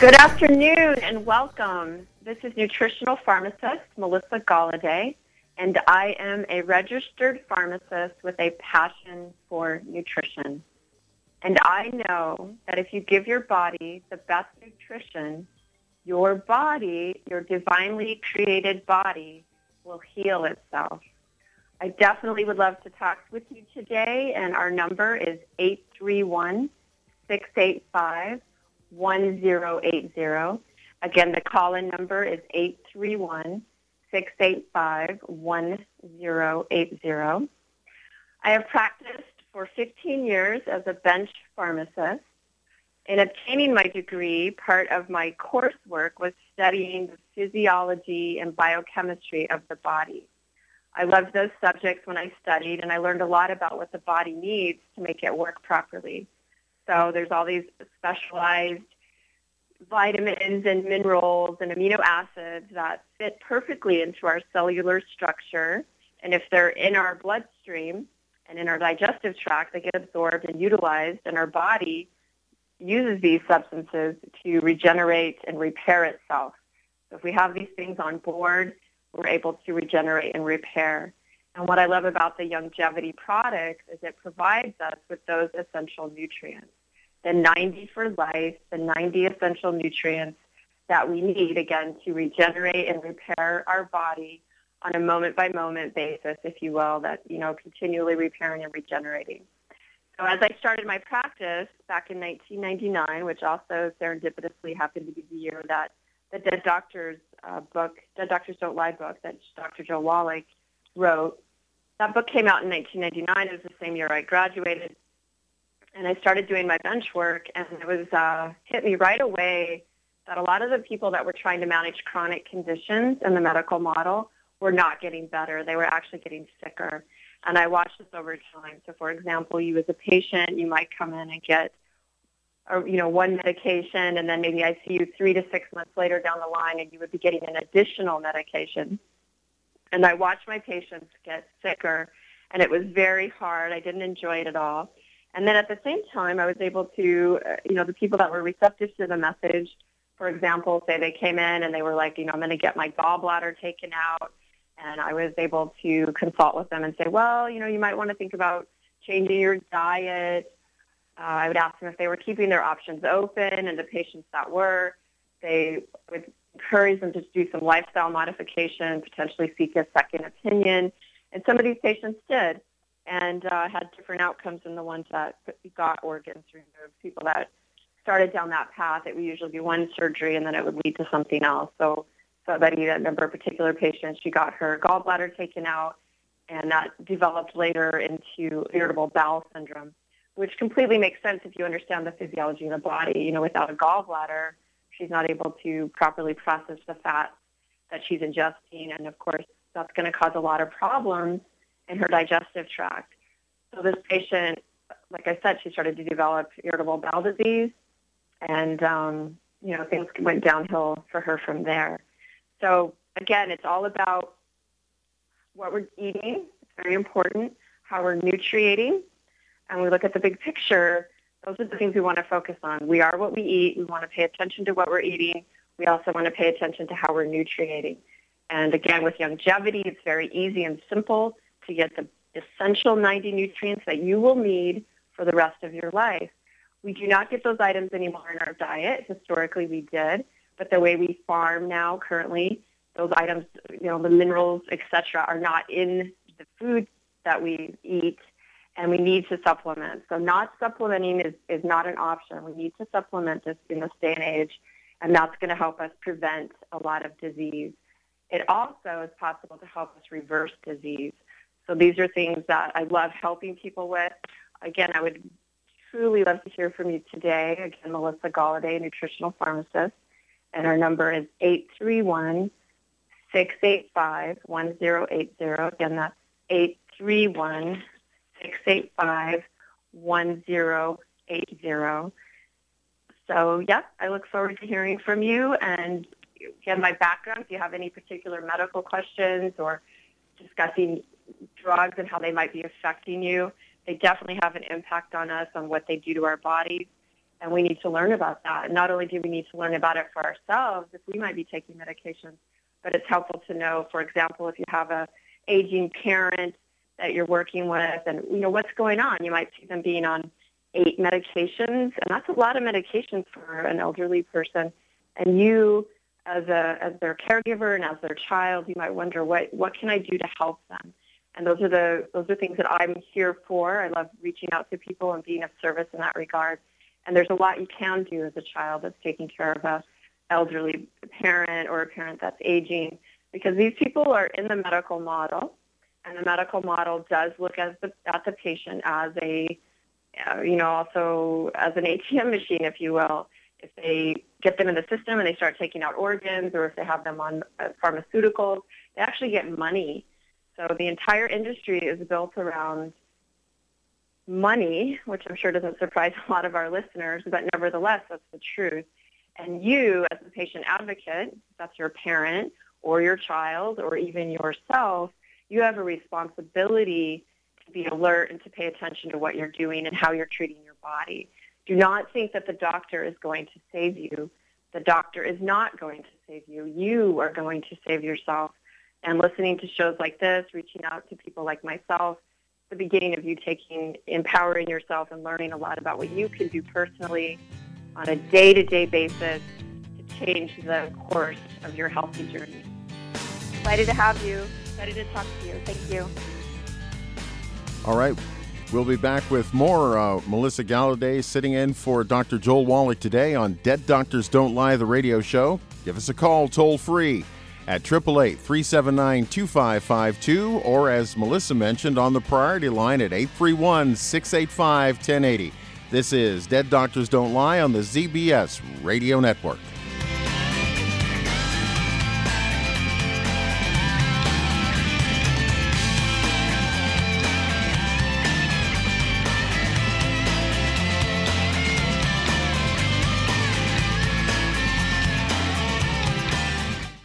Good afternoon and welcome. This is nutritional pharmacist Melissa Galladay, and I am a registered pharmacist with a passion for nutrition. And I know that if you give your body the best nutrition, your body, your divinely created body, will heal itself. I definitely would love to talk with you today, and our number is 831 685 1080. Again, the call-in number is 831 685 1080. I have practiced for 15 years as a bench pharmacist. In obtaining my degree, part of my coursework was studying the physiology and biochemistry of the body. I loved those subjects when I studied, and I learned a lot about what the body needs to make it work properly. So there's all these specialized vitamins and minerals and amino acids that fit perfectly into our cellular structure. And if they're in our bloodstream and in our digestive tract, they get absorbed and utilized, and our body uses these substances to regenerate and repair itself. So if we have these things on board, we're able to regenerate and repair. And what I love about the Youngevity products is it provides us with those essential nutrients. The 90 for life, the 90 essential nutrients that we need, again, to regenerate and repair our body on a moment-by-moment basis, if you will, that, you know, continually repairing and regenerating. So as I started my practice back in 1999, which also serendipitously happened to be the year that the Dead Doctors uh, book, Dead Doctors Don't Lie book that Dr. Joe Wallach wrote. That book came out in 1999. It was the same year I graduated. And I started doing my bench work, and it was uh, hit me right away that a lot of the people that were trying to manage chronic conditions in the medical model were not getting better. They were actually getting sicker. And I watched this over time. So, for example, you as a patient, you might come in and get or you know one medication and then maybe I see you three to six months later down the line and you would be getting an additional medication. And I watched my patients get sicker and it was very hard. I didn't enjoy it at all. And then at the same time, I was able to, uh, you know, the people that were receptive to the message, for example, say they came in and they were like, you know, I'm going to get my gallbladder taken out. And I was able to consult with them and say, well, you know, you might want to think about changing your diet uh, I would ask them if they were keeping their options open, and the patients that were, they would encourage them to do some lifestyle modification, potentially seek a second opinion. And some of these patients did and uh, had different outcomes than the ones that got organs removed. People that started down that path, it would usually be one surgery and then it would lead to something else. So, so Betty, that number of particular patients, she got her gallbladder taken out and that developed later into irritable bowel syndrome which completely makes sense if you understand the physiology of the body. You know, without a gallbladder, she's not able to properly process the fat that she's ingesting, and of course, that's going to cause a lot of problems in her digestive tract. So this patient, like I said, she started to develop irritable bowel disease, and um, you know things went downhill for her from there. So again, it's all about what we're eating. It's very important. How we're nutriating and we look at the big picture, those are the things we want to focus on. We are what we eat. We want to pay attention to what we're eating. We also want to pay attention to how we're nutriating. And again, with Youngevity, it's very easy and simple to get the essential 90 nutrients that you will need for the rest of your life. We do not get those items anymore in our diet. Historically, we did. But the way we farm now, currently, those items, you know, the minerals, etc., are not in the food that we eat and we need to supplement. So not supplementing is, is not an option. We need to supplement this in this day and age, and that's going to help us prevent a lot of disease. It also is possible to help us reverse disease. So these are things that I love helping people with. Again, I would truly love to hear from you today. Again, Melissa Galladay, nutritional pharmacist, and our number is 831 685 1080. Again, that's 831 685 1080. So, yeah, I look forward to hearing from you. And again, my background, if you have any particular medical questions or discussing drugs and how they might be affecting you, they definitely have an impact on us on what they do to our bodies. And we need to learn about that. not only do we need to learn about it for ourselves if we might be taking medications, but it's helpful to know, for example, if you have a aging parent that you're working with and you know what's going on. You might see them being on eight medications, and that's a lot of medications for an elderly person. And you, as a as their caregiver and as their child, you might wonder what what can I do to help them. And those are the those are things that I'm here for. I love reaching out to people and being of service in that regard. And there's a lot you can do as a child that's taking care of a elderly parent or a parent that's aging because these people are in the medical model and the medical model does look at the, at the patient as a uh, you know, also as an ATM machine, if you will. If they get them in the system and they start taking out organs, or if they have them on uh, pharmaceuticals, they actually get money. So the entire industry is built around money, which I'm sure doesn't surprise a lot of our listeners, but nevertheless, that's the truth. And you, as a patient advocate, that's your parent or your child or even yourself, you have a responsibility to be alert and to pay attention to what you're doing and how you're treating your body. Do not think that the doctor is going to save you. The doctor is not going to save you. You are going to save yourself. And listening to shows like this, reaching out to people like myself, the beginning of you taking, empowering yourself and learning a lot about what you can do personally on a day-to-day basis to change the course of your healthy journey. Excited to have you. Excited to talk to you. Thank you. All right. We'll be back with more uh, Melissa Galladay sitting in for Dr. Joel Wallach today on Dead Doctors Don't Lie, the radio show. Give us a call toll free at 888 379 2552 or, as Melissa mentioned, on the priority line at 831 685 1080. This is Dead Doctors Don't Lie on the ZBS Radio Network.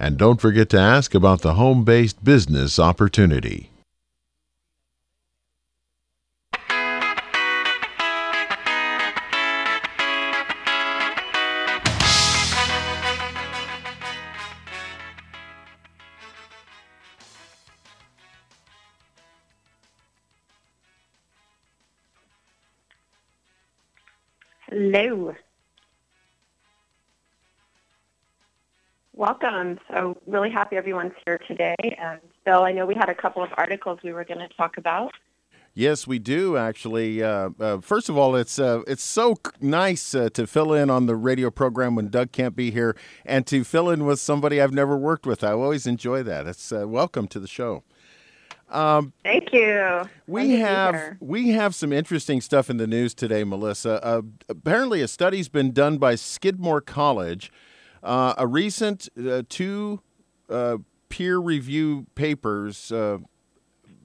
And don't forget to ask about the home based business opportunity. Hello. Welcome. So really happy everyone's here today. And Bill, I know we had a couple of articles we were going to talk about. Yes, we do actually. Uh, uh, first of all, it's uh, it's so nice uh, to fill in on the radio program when Doug can't be here, and to fill in with somebody I've never worked with. I always enjoy that. It's uh, welcome to the show. Um, Thank you. We have we have some interesting stuff in the news today, Melissa. Uh, apparently, a study's been done by Skidmore College uh, a recent uh, two uh, peer review papers uh,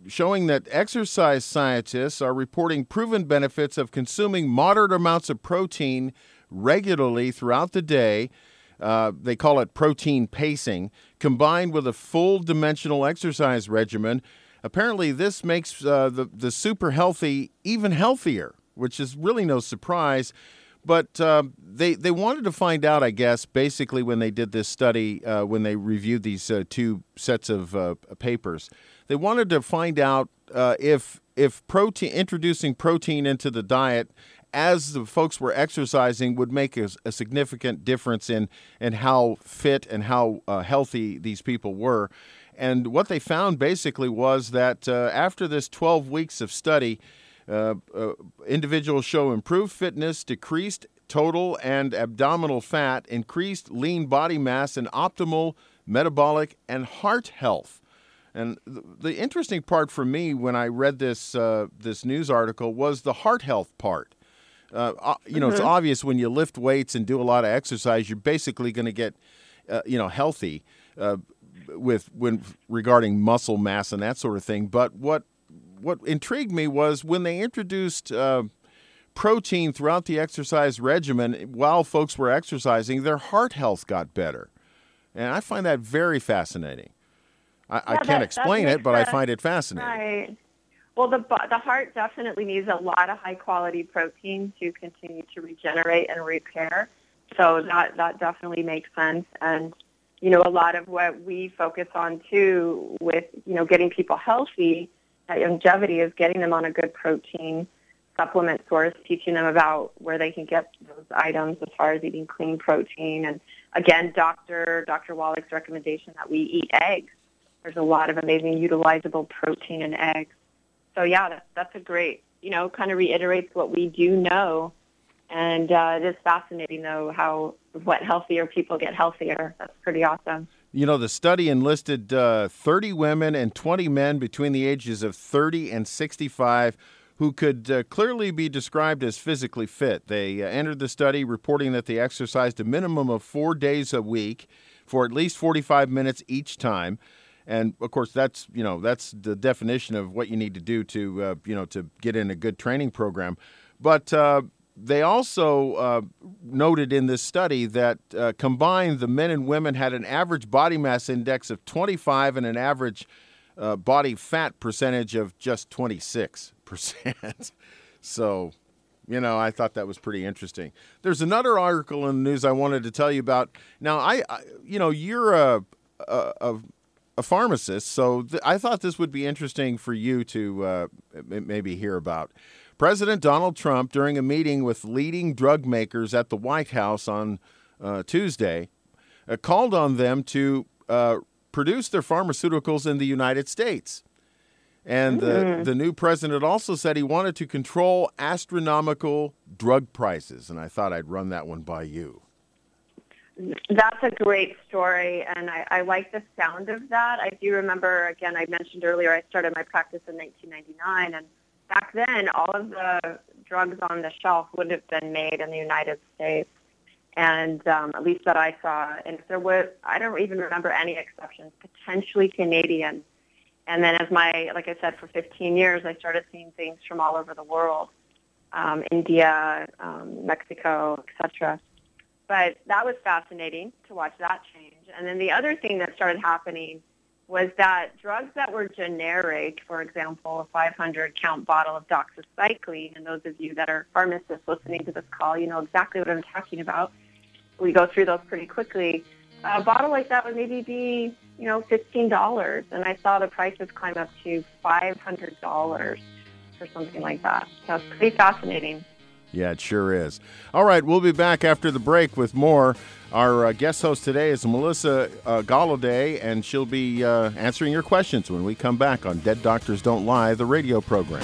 showing that exercise scientists are reporting proven benefits of consuming moderate amounts of protein regularly throughout the day. Uh, they call it protein pacing, combined with a full dimensional exercise regimen. Apparently, this makes uh, the, the super healthy even healthier, which is really no surprise. But uh, they they wanted to find out, I guess, basically when they did this study, uh, when they reviewed these uh, two sets of uh, papers, they wanted to find out uh, if if protein introducing protein into the diet as the folks were exercising would make a, a significant difference in in how fit and how uh, healthy these people were. And what they found basically was that after this 12 weeks of study, uh, uh, individuals show improved fitness, decreased total and abdominal fat, increased lean body mass, and optimal metabolic and heart health. And the interesting part for me when I read this uh, this news article was the heart health part. Uh, uh you know, mm-hmm. it's obvious when you lift weights and do a lot of exercise, you're basically going to get, uh, you know, healthy uh, with when regarding muscle mass and that sort of thing. But what what intrigued me was when they introduced uh, protein throughout the exercise regimen while folks were exercising, their heart health got better. And I find that very fascinating. I, yeah, I can't that, explain that it, but sense. I find it fascinating. Right. Well, the the heart definitely needs a lot of high quality protein to continue to regenerate and repair. So that that definitely makes sense. And you know, a lot of what we focus on too, with you know, getting people healthy at Youngevity is getting them on a good protein supplement source, teaching them about where they can get those items as far as eating clean protein. And again, Dr. Dr. Wallach's recommendation that we eat eggs. There's a lot of amazing utilizable protein in eggs. So yeah, that's, that's a great, you know, kind of reiterates what we do know. And uh, it is fascinating, though, how what healthier people get healthier. That's pretty awesome. You know, the study enlisted uh, 30 women and 20 men between the ages of 30 and 65 who could uh, clearly be described as physically fit. They uh, entered the study reporting that they exercised a minimum of four days a week for at least 45 minutes each time. And of course, that's you know that's the definition of what you need to do to uh, you know to get in a good training program. But uh, they also uh, noted in this study that uh, combined, the men and women had an average body mass index of 25 and an average uh, body fat percentage of just 26%. so, you know, I thought that was pretty interesting. There's another article in the news I wanted to tell you about. Now, I, I you know, you're a, a, a pharmacist, so th- I thought this would be interesting for you to uh, maybe hear about. President Donald Trump, during a meeting with leading drug makers at the White House on uh, Tuesday, uh, called on them to uh, produce their pharmaceuticals in the United States. And the, mm. the new president also said he wanted to control astronomical drug prices. And I thought I'd run that one by you. That's a great story, and I, I like the sound of that. I do remember, again, I mentioned earlier, I started my practice in 1999, and back then, all of the drugs on the shelf would have been made in the United States, and um, at least that I saw. And if there was, I don't even remember any exceptions, potentially Canadian. And then, as my, like I said, for 15 years, I started seeing things from all over the world, um, India, um, Mexico, etc. But that was fascinating to watch that change. And then the other thing that started happening was that drugs that were generic, for example, a 500 count bottle of doxycycline, and those of you that are pharmacists listening to this call, you know exactly what I'm talking about. We go through those pretty quickly. A bottle like that would maybe be, you know, $15, and I saw the prices climb up to $500 for something like that. So it's pretty fascinating. Yeah, it sure is. All right, we'll be back after the break with more. Our uh, guest host today is Melissa uh, Galladay, and she'll be uh, answering your questions when we come back on Dead Doctors Don't Lie, the radio program.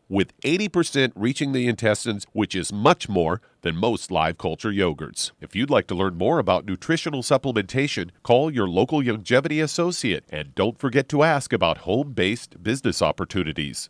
with 80% reaching the intestines, which is much more than most live culture yogurts. If you'd like to learn more about nutritional supplementation, call your local Youngevity associate and don't forget to ask about home based business opportunities.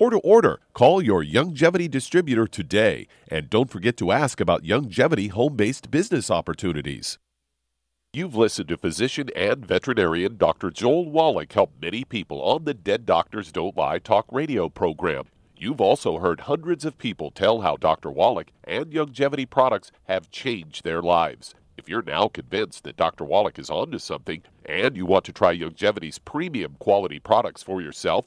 or to order, call your Youngevity distributor today. And don't forget to ask about Youngevity home based business opportunities. You've listened to physician and veterinarian Dr. Joel Wallach help many people on the Dead Doctors Don't Lie talk radio program. You've also heard hundreds of people tell how Dr. Wallach and Youngevity products have changed their lives. If you're now convinced that Dr. Wallach is onto something and you want to try Youngevity's premium quality products for yourself,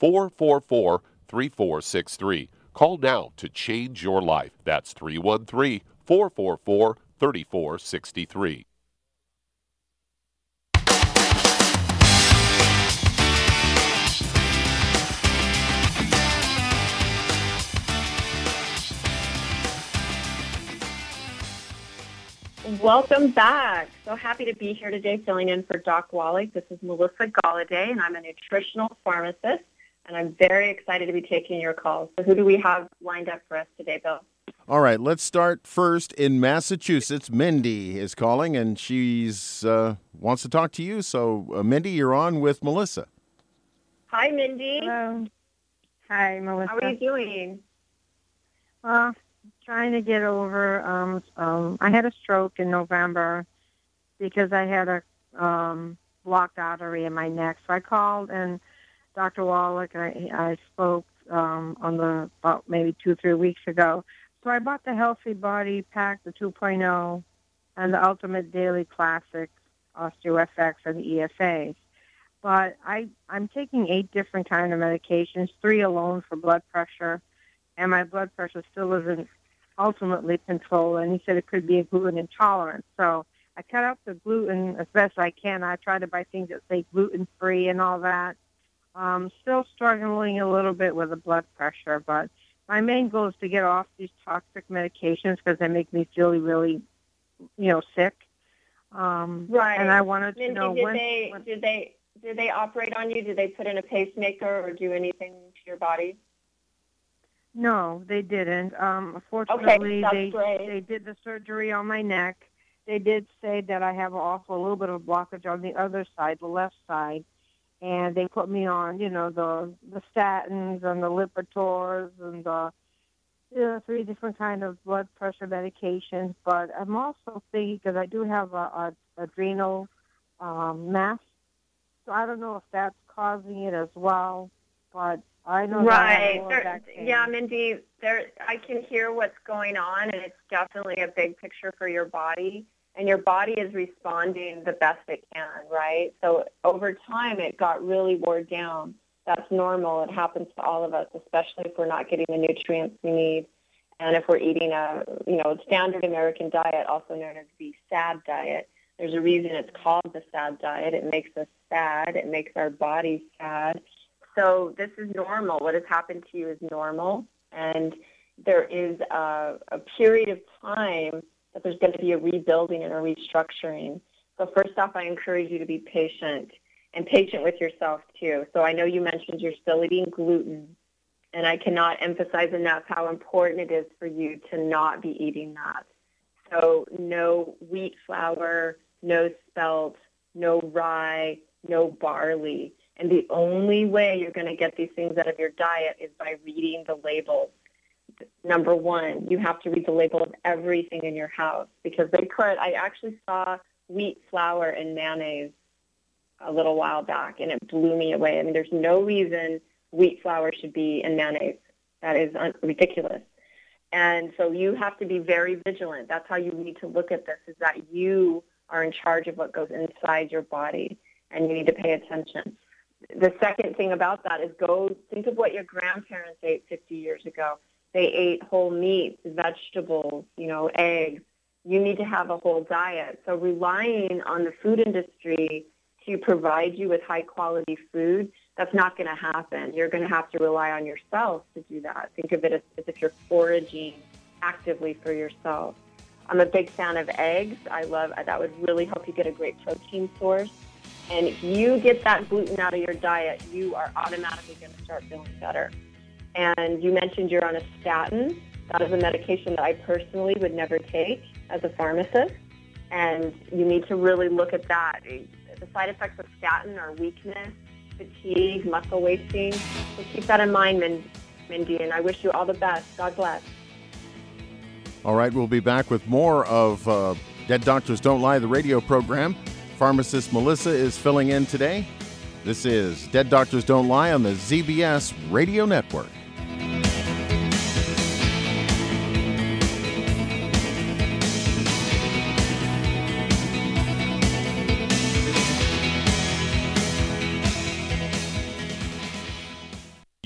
444 3463. Call now to change your life. That's 313 444 3463. Welcome back. So happy to be here today filling in for Doc Wallach. This is Melissa Galladay, and I'm a nutritional pharmacist, and I'm very excited to be taking your calls. So who do we have lined up for us today, Bill? All right, let's start first in Massachusetts. Mindy is calling, and she's uh, wants to talk to you. So, uh, Mindy, you're on with Melissa. Hi, Mindy. Hello. Hi, Melissa. How are you doing? Well, trying to get over. Um, um, I had a stroke in November because I had a um, blocked artery in my neck. So I called and Dr. Wallach. I, I spoke um, on the about maybe two three weeks ago. So I bought the Healthy Body Pack, the 2.0, and the Ultimate Daily Classic, OsteoFX, and the EFAs. But I, I'm taking eight different kind of medications, three alone for blood pressure, and my blood pressure still isn't ultimately controlled. And he said it could be a gluten intolerance. So I cut out the gluten as best I can. I try to buy things that say gluten free and all that. Um, still struggling a little bit with the blood pressure, but my main goal is to get off these toxic medications because they make me feel really, you know, sick. Um, right. And I wanted to Mindy, know did when, they when- did they did they operate on you? Did they put in a pacemaker or do anything to your body? No, they didn't. Um, unfortunately, that's they great. they did the surgery on my neck. They did say that I have also a little bit of blockage on the other side, the left side, and they put me on, you know, the the statins and the Lipitors and the you know, three different kind of blood pressure medications. But I'm also thinking because I do have a, a adrenal um, mass, so I don't know if that's causing it as well. But I know Right. There- yeah, Mindy, there I can hear what's going on and it's definitely a big picture for your body and your body is responding the best it can, right? So over time it got really wore down. That's normal. It happens to all of us, especially if we're not getting the nutrients we need and if we're eating a, you know, standard American diet, also known as the SAD diet. There's a reason it's called the SAD diet. It makes us sad. It makes our body sad. So this is normal. What has happened to you is normal, and there is a, a period of time that there's going to be a rebuilding and a restructuring. So first off, I encourage you to be patient and patient with yourself too. So I know you mentioned you're still eating gluten, and I cannot emphasize enough how important it is for you to not be eating that. So no wheat flour, no spelt, no rye, no barley. And the only way you're going to get these things out of your diet is by reading the labels. Number one, you have to read the label of everything in your house because they put, I actually saw wheat flour in mayonnaise a little while back and it blew me away. I mean, there's no reason wheat flour should be in mayonnaise. That is un- ridiculous. And so you have to be very vigilant. That's how you need to look at this is that you are in charge of what goes inside your body and you need to pay attention. The second thing about that is go think of what your grandparents ate 50 years ago. They ate whole meats, vegetables, you know, eggs. You need to have a whole diet. So relying on the food industry to provide you with high quality food, that's not going to happen. You're going to have to rely on yourself to do that. Think of it as, as if you're foraging actively for yourself. I'm a big fan of eggs. I love that would really help you get a great protein source. And if you get that gluten out of your diet, you are automatically going to start feeling better. And you mentioned you're on a statin. That is a medication that I personally would never take as a pharmacist. And you need to really look at that. The side effects of statin are weakness, fatigue, muscle wasting. So keep that in mind, Mindy, and I wish you all the best. God bless. All right, we'll be back with more of uh, Dead Doctors Don't Lie, the radio program. Pharmacist Melissa is filling in today. This is Dead Doctors Don't Lie on the ZBS Radio Network.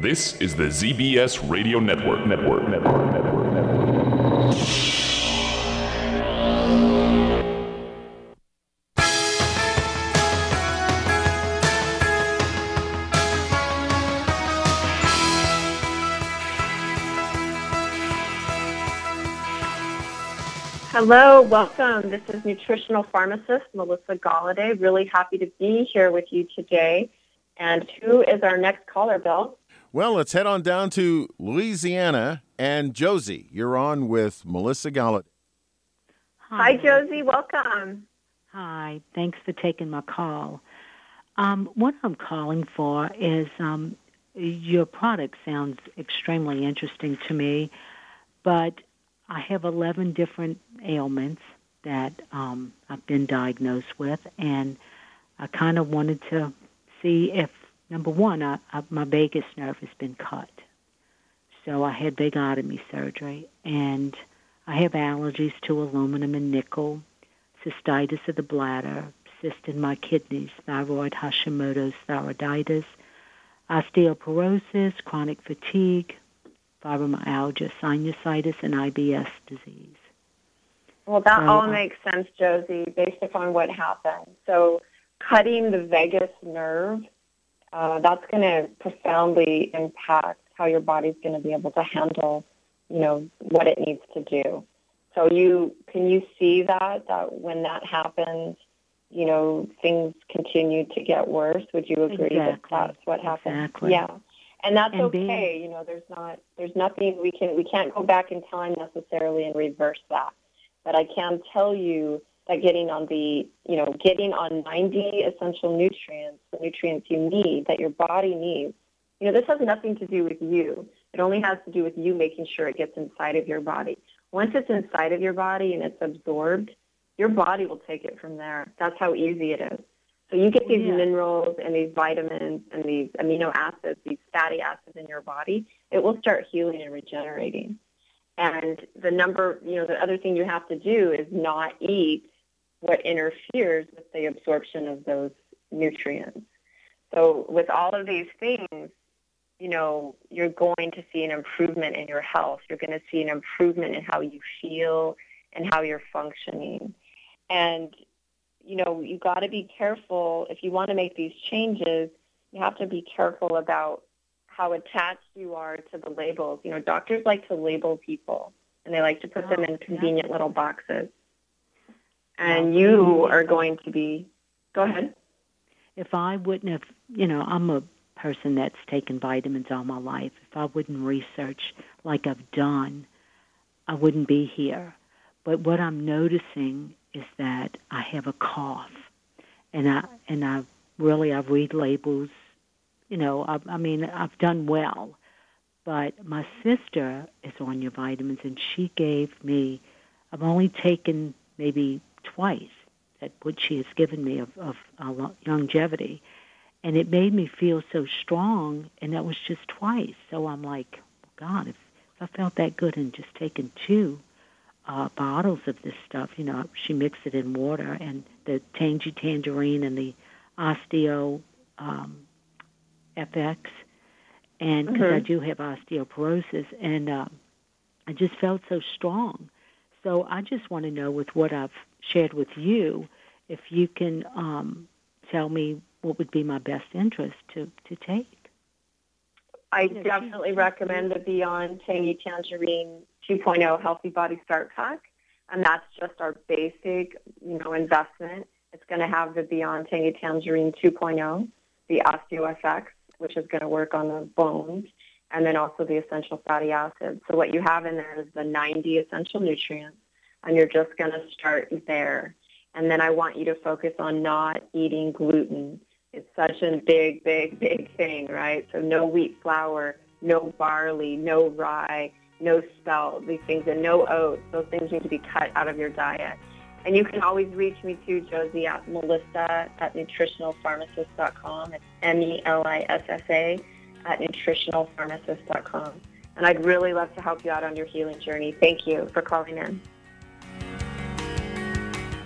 This is the ZBS Radio Network. Network. Network. Network. Network. Hello, welcome. This is nutritional pharmacist Melissa Galladay. Really happy to be here with you today. And who is our next caller, Bill? Well, let's head on down to Louisiana. And Josie, you're on with Melissa Galladay. Hi, Josie. Welcome. Hi. Thanks for taking my call. Um, what I'm calling for is um, your product sounds extremely interesting to me, but I have 11 different ailments that um, I've been diagnosed with, and I kind of wanted to see if, number one, I, I, my vagus nerve has been cut. So I had vagotomy surgery, and I have allergies to aluminum and nickel, cystitis of the bladder, cyst in my kidneys, thyroid Hashimoto's thyroiditis, osteoporosis, chronic fatigue, fibromyalgia, sinusitis, and IBS disease. Well, that So, all makes sense, Josie, based upon what happened. So, cutting the vagus nerve, uh, that's going to profoundly impact how your body's going to be able to handle, you know, what it needs to do. So, you can you see that that when that happens, you know, things continue to get worse. Would you agree that that's what happened? Exactly. Yeah. And that's And being- okay. You know, there's not there's nothing we can we can't go back in time necessarily and reverse that. But I can tell you that getting on the you know, getting on 90 essential nutrients, the nutrients you need that your body needs. You know, this has nothing to do with you. It only has to do with you making sure it gets inside of your body. Once it's inside of your body and it's absorbed, your body will take it from there. That's how easy it is. So you get these Yeah. minerals and these vitamins and these amino acids, these fatty acids in your body, it will start healing and regenerating. And the number, you know, the other thing you have to do is not eat what interferes with the absorption of those nutrients. So with all of these things, you know, you're going to see an improvement in your health. You're going to see an improvement in how you feel and how you're functioning. And you know, you got to be careful if you want to make these changes. You have to be careful about how attached you are to the labels. You know, doctors like to label people, and they like to put them Oh, in yeah. convenient little boxes. And you are going to be. Go ahead. If I wouldn't have, you know, I'm a person that's taken vitamins all my life. If I wouldn't research like I've done, I wouldn't be here. But what I'm noticing is that I have a cough, and I and I really I read labels. You know, I, I mean, I've done well, But my sister is on your vitamins, and she gave me. I've only taken maybe twice that what she has given me of, of uh, Youngevity, and it made me feel so strong. And that was just twice. So I'm like, God, if, if I felt that good and just taken two uh, bottles of this stuff, you know, she mixed it in water, and the Tangy Tangerine and the Osteo um, FX, and because mm-hmm. I do have osteoporosis, and uh, I just felt so strong. So I just want to know, with what I've shared with you, if you can um, tell me what would be my best interest to, to take. I definitely recommend the Beyond Tangy Tangerine 2.0 Healthy Body Start Pack, and that's just our basic, you know, investment. It's going to have the Beyond Tangy Tangerine 2.0, the OsteoFX, which is going to work on the bones, and then also the essential fatty acids. So what you have in there is the 90 essential nutrients, and you're just going to start there. And then I want you to focus on not eating gluten. It's such a big, big, big thing, right? So no wheat flour, no barley, no rye, no spelt, these things, and no oats. Those things need to be cut out of your diet. And you can always reach me too, Josie, at melissa at nutritionalpharmacist.com. It's M-E-L-I-S-S-A at nutritionalpharmacist.com. And I'd really love to help you out on your healing journey. Thank you for calling in.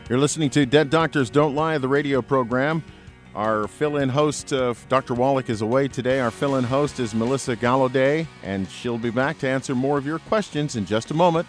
You're listening to Dead Doctors Don't Lie, the radio program. Our fill in host, uh, Dr. Wallach, is away today. Our fill in host is Melissa Gallaudet, and she'll be back to answer more of your questions in just a moment.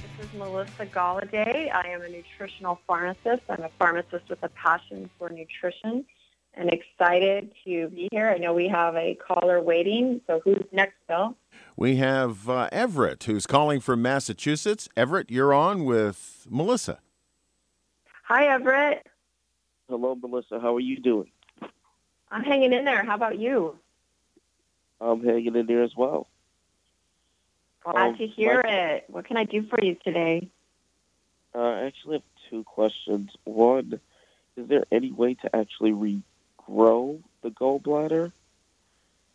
This is Melissa Galladay. I am a nutritional pharmacist. I'm a pharmacist with a passion for nutrition and excited to be here. I know we have a caller waiting. So who's next, Bill? We have uh, Everett, who's calling from Massachusetts. Everett, you're on with Melissa. Hi, Everett. Hello, Melissa. How are you doing? I'm hanging in there. How about you? I'm hanging in there as well. Glad um, to hear my, it. What can I do for you today? Uh, I actually have two questions. One, is there any way to actually regrow the gallbladder?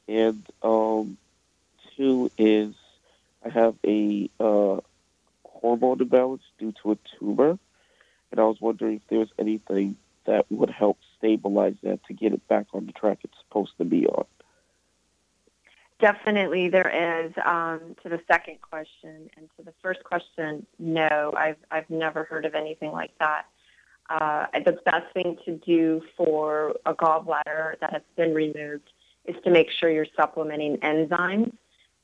And um, two is, I have a uh, hormone imbalance due to a tumor, and I was wondering if there was anything that would help stabilize that to get it back on the track it's supposed to be on. Definitely, there is. Um, to the second question and to the first question, no, I've I've never heard of anything like that. Uh, the best thing to do for a gallbladder that has been removed is to make sure you're supplementing enzymes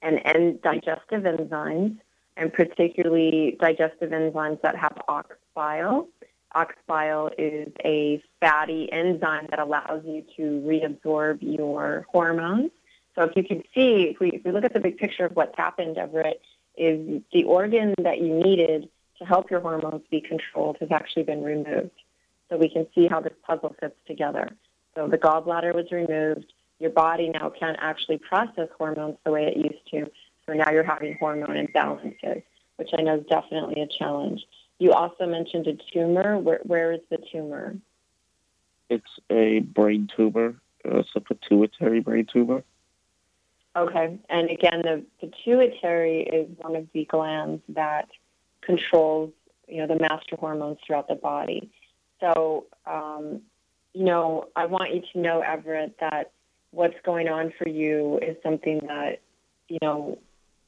and, and digestive enzymes, and particularly digestive enzymes that have ox bile. Ox bile is a fatty enzyme that allows you to reabsorb your hormones. So if you can see, if we, if we look at the big picture of what's happened, Everett, is the organ that you needed to help your hormones be controlled has actually been removed. So we can see how this puzzle fits together. So the gallbladder was removed. Your body now can't actually process hormones the way it used to. So now you're having hormone imbalances, which I know is definitely a challenge. You also mentioned a tumor. Where, where is the tumor? It's a brain tumor. It's a pituitary brain tumor. Okay. And again, the pituitary is one of the glands that controls, you know, the master hormones throughout the body. So, um, you know, I want you to know, Everett, that what's going on for you is something that, you know,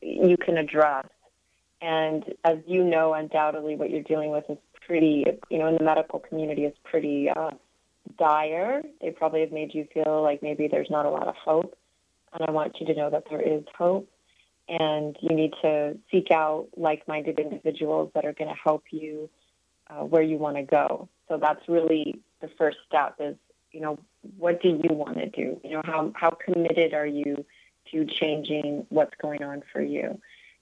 you can address. And as you know, undoubtedly, what you're dealing with is pretty, you know, in the medical community is pretty uh, dire. They probably have made you feel like maybe there's not a lot of hope. And I want you to know that there is hope. And you need to seek out like minded individuals that are going to help you uh, where you want to go. So that's really the first step is, you know, what do you want to do? You know, how, how committed are you to changing what's going on for you?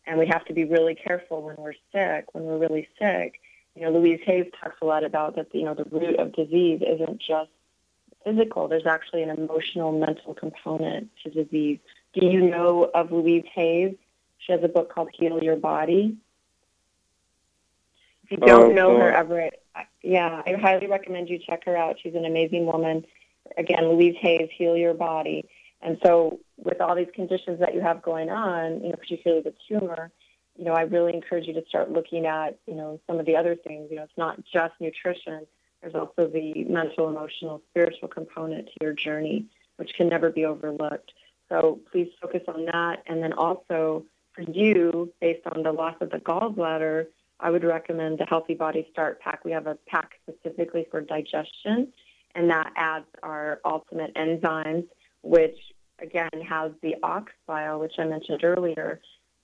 And we have to be really careful when we're sick, when we're really sick. You know, Louise Hay talks a lot about that, you know, the root of disease isn't just physical. There's actually an emotional, mental component to disease. Do you know of Louise Hayes? She has a book called Heal Your Body. If you don't oh, know her, Everett, yeah, I highly recommend you check her out. She's an amazing woman. Again, Louise Hayes, Heal Your Body. And so, with all these conditions that you have going on, you know, particularly the tumor, you know, I really encourage you to start looking at, you know, some of the other things. You know, it's not just nutrition. There's also the mental, emotional, spiritual component to your journey, which can never be overlooked. So please focus on that. And then also for you, based on the loss of the gallbladder, I would recommend the Healthy Body Start Pack. We have a pack specifically for digestion, and that adds our ultimate enzymes, which again has the ox bile, which I mentioned earlier,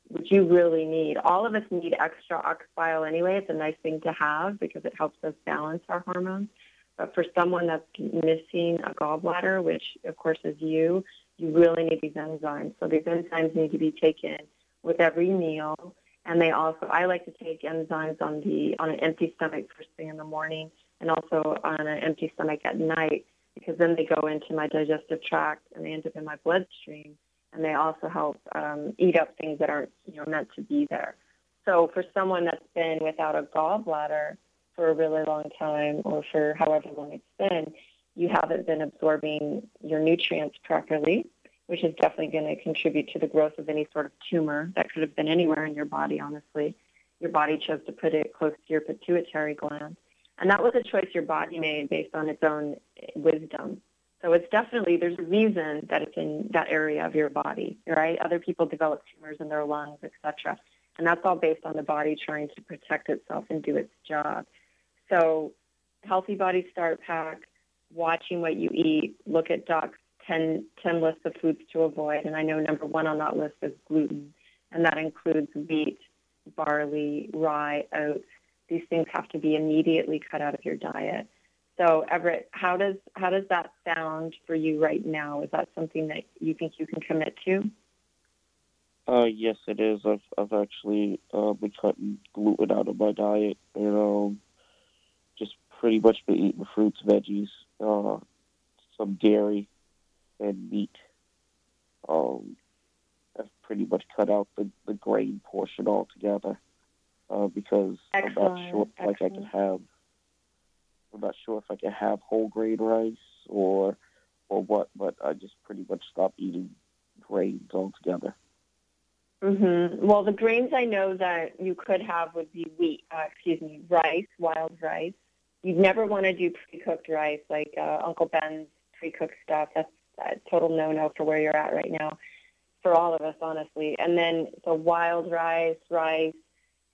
which you really need. All of us need extra ox bile anyway. It's a nice thing to have because it helps us balance our hormones. But for someone that's missing a gallbladder, which of course is you, you really need these enzymes. So these enzymes need to be taken with every meal and they also I like to take enzymes on the on an empty stomach first thing in the morning and also on an empty stomach at night because then they go into my digestive tract and they end up in my bloodstream and they also help um, eat up things that aren't you know meant to be there. So for someone that's been without a gallbladder for a really long time or for however long it's been, you haven't been absorbing your nutrients properly which is definitely going to contribute to the growth of any sort of tumor that could have been anywhere in your body, honestly. Your body chose to put it close to your pituitary gland. And that was a choice your body made based on its own wisdom. So it's definitely, there's a reason that it's in that area of your body, right? Other people develop tumors in their lungs, etc. And that's all based on the body trying to protect itself and do its job. So Healthy Body Start Pack, watching what you eat, look at Doc's 10, 10 lists of foods to avoid, and I know number one on that list is gluten, and that includes wheat, barley, rye, oats. These things have to be immediately cut out of your diet. So, Everett, how does how does that sound for you right now? Is that something that you think you can commit to? Uh, yes, it is. I've I've actually uh, been cutting gluten out of my diet, and um, just pretty much been eating fruits, veggies, uh, some dairy, and meat. Um, I've pretty much cut out the, the grain portion altogether uh, because Excellent. I'm not sure like I can have. I'm not sure if I can have whole grain rice or or what, but I just pretty much stopped eating grains altogether. Mm-hmm. Well, the grains I know that you could have would be wheat, uh, excuse me, rice, wild rice. You'd never want to do pre-cooked rice like uh, Uncle Ben's pre-cooked stuff. That's a total no-no for where you're at right now, for all of us, honestly. And then the wild rice, rice,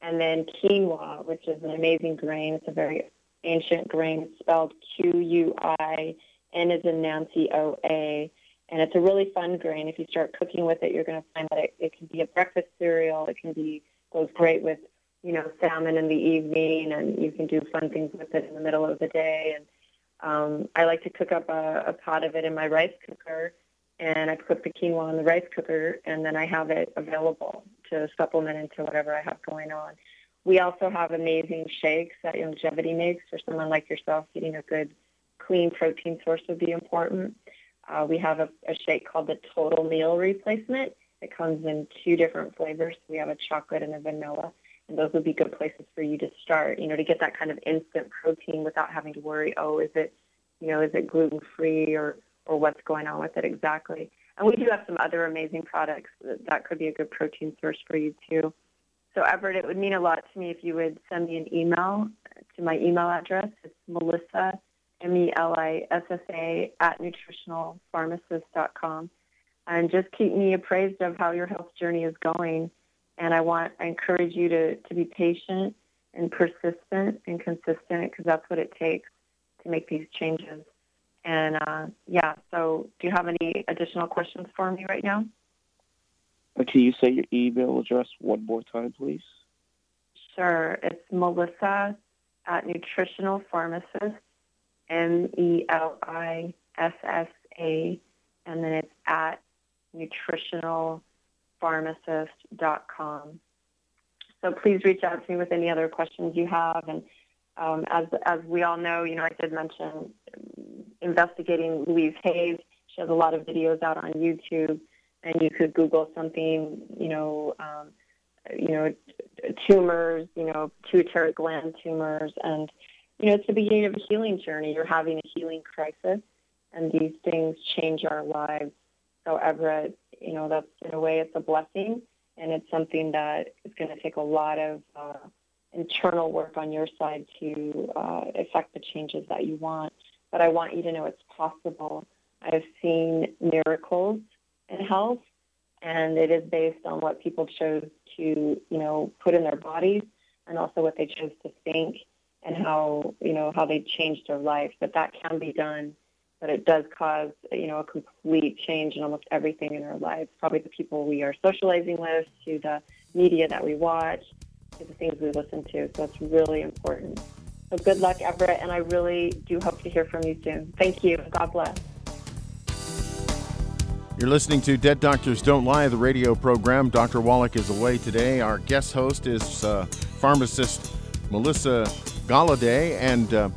and then quinoa, which is an amazing grain. It's a very ancient grain. Spelled Q-U-I, N is in Nancy, O-A and it's a really fun grain. If you start cooking with it, you're going to find that it, it can be a breakfast cereal. It can be goes great with you know salmon in the evening, and you can do fun things with it in the middle of the day. And um, I like to cook up a, a pot of it in my rice cooker, and I cook the quinoa in the rice cooker, and then I have it available to supplement into whatever I have going on. We also have amazing shakes that Youngevity makes for someone like yourself. Getting a good, clean protein source would be important. Uh, we have a, a shake called the Total Meal Replacement. It comes in two different flavors. We have a chocolate and a vanilla, and those would be good places for you to start. You know, to get that kind of instant protein without having to worry. Oh, is it, you know, is it gluten free or or what's going on with it exactly? And we do have some other amazing products that, that could be a good protein source for you too. So Everett, it would mean a lot to me if you would send me an email to my email address. It's Melissa M-E-L-I-S-S-A, at nutritionalpharmacist.com. And just keep me appraised of how your health journey is going. And I want, I encourage you to, to be patient and persistent and consistent because that's what it takes to make these changes. And uh, yeah, so do you have any additional questions for me right now? Can you say your email address one more time, please? Sure. It's Melissa at Nutritional Pharmacist M E L I S S A, and then it's at nutritionalpharmacist.com. So please reach out to me with any other questions you have. And um, as as we all know, you know, I did mention investigating Louise Hayes. She has a lot of videos out on YouTube, and you could Google something, you know, um, you know, tumors, you know, pituitary gland tumors, and you know, it's the beginning of a healing journey. You're having a healing crisis, and these things change our lives. So, Everett, you know, that's in a way it's a blessing, and it's something that is going to take a lot of uh, internal work on your side to uh, affect the changes that you want. But I want you to know it's possible. I've seen miracles in health, and it is based on what people chose to, you know, put in their bodies and also what they chose to think and how you know how they changed their life. But that can be done. But it does cause you know a complete change in almost everything in our lives. Probably the people we are socializing with, to the media that we watch, to the things we listen to. So it's really important. So good luck, Everett, and I really do hope to hear from you soon. Thank you. God bless. You're listening to Dead Doctors Don't Lie, the radio program. Dr. Wallach is away today. Our guest host is uh, pharmacist Melissa Galladay, and uh,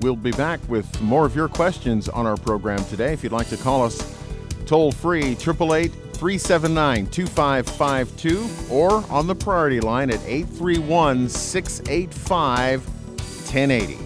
we'll be back with more of your questions on our program today. If you'd like to call us toll free, 888 379 2552, or on the priority line at 831 685 1080.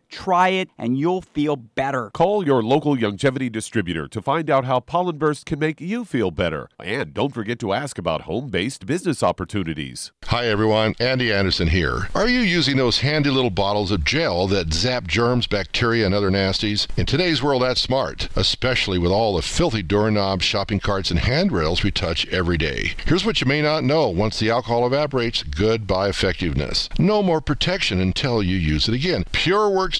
Try it and you'll feel better. Call your local Youngevity distributor to find out how Pollen Burst can make you feel better. And don't forget to ask about home based business opportunities. Hi, everyone. Andy Anderson here. Are you using those handy little bottles of gel that zap germs, bacteria, and other nasties? In today's world, that's smart, especially with all the filthy doorknobs, shopping carts, and handrails we touch every day. Here's what you may not know once the alcohol evaporates, goodbye effectiveness. No more protection until you use it again. Pure Works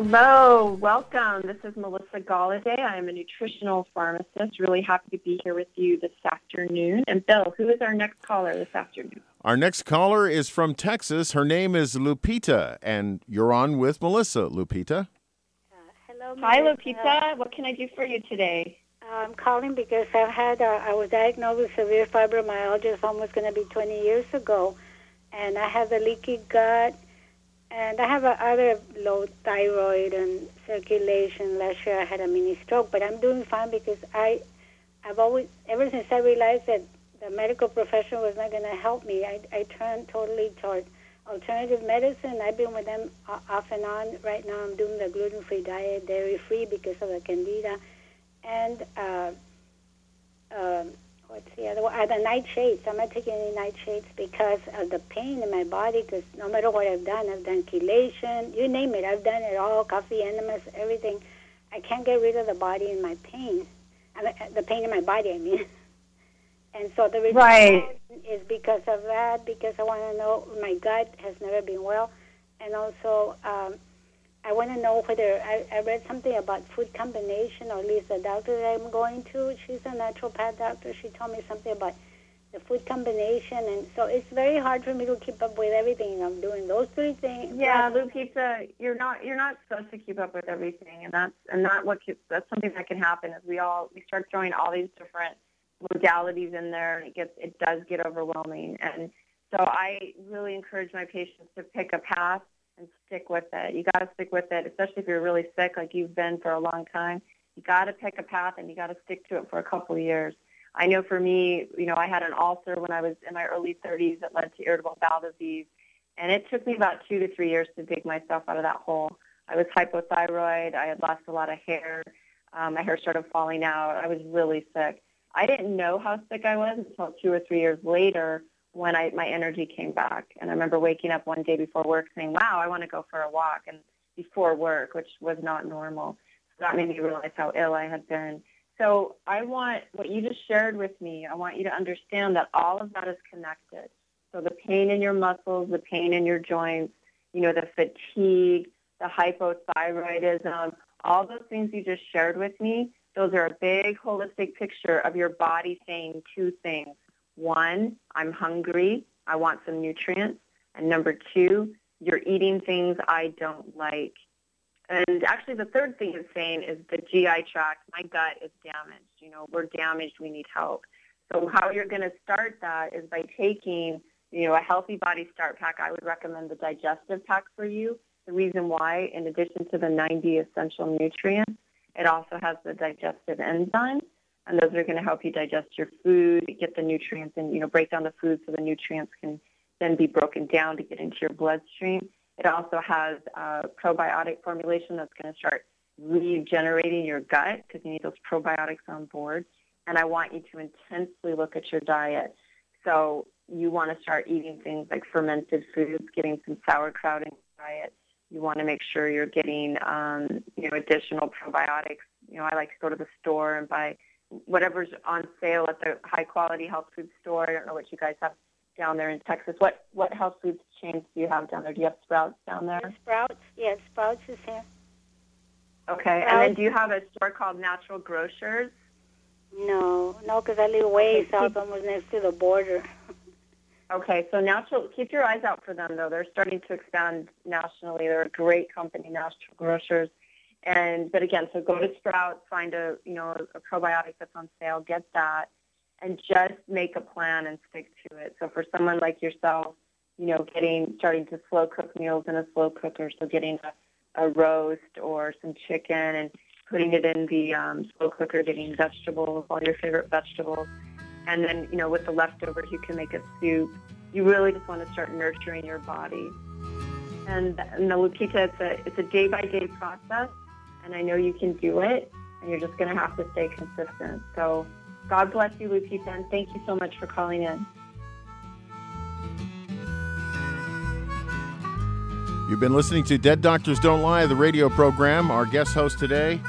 Hello, welcome. This is Melissa Galladay. I am a nutritional pharmacist. Really happy to be here with you this afternoon. And Bill, who is our next caller this afternoon? Our next caller is from Texas. Her name is Lupita, and you're on with Melissa. Lupita. Hello, Hi, Melissa. Lupita. What can I do for you today? I'm calling because I've had uh, I was diagnosed with severe fibromyalgia. It's almost going to be 20 years ago, and I have a leaky gut, and I have a other low thyroid and circulation. Last year I had a mini stroke, but I'm doing fine because I, I've always ever since I realized that the medical profession was not going to help me, I, I turned totally toward alternative medicine. I've been with them off and on. Right now I'm doing the gluten-free diet, dairy-free because of the candida, and uh, um, what's the other one? Uh, the nightshades. I'm not taking any nightshades because of the pain in my body. Because no matter what I've done, I've done chelation, you name it, I've done it all. Coffee enemas, everything. I can't get rid of the body and my pain. I mean, the pain in my body. I mean. And so the reason Right. is because of that. Because I want to know my gut has never been well, and also um, I want to know whether I, I read something about food combination, or at least the doctor that I'm going to. She's a naturopath doctor. She told me something about the food combination, and so it's very hard for me to keep up with everything I'm doing. Those three things. Yeah, Lupita, you're not you're not supposed to keep up with everything, and that's and not what that's something that can happen. Is we all we start throwing all these different modalities in there, and it gets it does get overwhelming. And so I really encourage my patients to pick a path and stick with it. You got to stick with it, especially if you're really sick, like you've been for a long time. You got to pick a path, and you got to stick to it for a couple of years. I know for me, you know, I had an ulcer when I was in my early 30s that led to irritable bowel disease, and it took me about two to three years to dig myself out of that hole. I was hypothyroid. I had lost a lot of hair. Um, my hair started falling out. I was really sick. I didn't know how sick I was until two or three years later when I my energy came back. And I remember waking up one day before work saying, "Wow, I want to go for a walk," and before work, which was not normal. That made me realize how ill I had been. So I want what you just shared with me. I want you to understand that all of that is connected. So the pain in your muscles, the pain in your joints, you know, the fatigue, the hypothyroidism, all those things you just shared with me those are a big holistic picture of your body saying two things. One, I'm hungry. I want some nutrients. And number two, you're eating things I don't like. And actually, the third thing it's saying is the GI tract, my gut is damaged. You know, we're damaged. We need help. So how you're going to start that is by taking, you know, a healthy body start pack. I would recommend the digestive pack for you. The reason why, in addition to the 90 essential nutrients, it also has the digestive enzymes, and those are going to help you digest your food, get the nutrients, and you know, break down the food so the nutrients can then be broken down to get into your bloodstream. It also has a probiotic formulation that's going to start regenerating your gut because you need those probiotics on board. And I want you to intensely look at your diet. So you want to start eating things like fermented foods, getting some sauerkraut in your diet. You want to make sure you're getting, um, you know, additional probiotics. You know, I like to go to the store and buy whatever's on sale at the high quality health food store. I don't know what you guys have down there in Texas. What what health food chains do you have down there? Do you have Sprouts down there? Sprouts, yes, Sprouts is here. Okay, and then do you have a store called Natural Grocers? No, no, because I live way south, almost next to the border. Okay, so natural. Keep your eyes out for them, though. They're starting to expand nationally. They're a great company, Natural Grocers. And but again, so go to Sprouts, find a you know a probiotic that's on sale, get that, and just make a plan and stick to it. So for someone like yourself, you know, getting starting to slow cook meals in a slow cooker, so getting a, a roast or some chicken and putting it in the um, slow cooker, getting vegetables, all your favorite vegetables, and then you know with the leftovers you can make a soup. You really just want to start nurturing your body. And, and the Lupita, it's a it's a day by day process, and I know you can do it. And you're just going to have to stay consistent. So God bless you, Lupita, and thank you so much for calling in. You've been listening to Dead Doctors Don't Lie, the radio program. Our guest host today,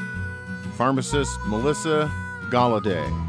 pharmacist Melissa Galladay.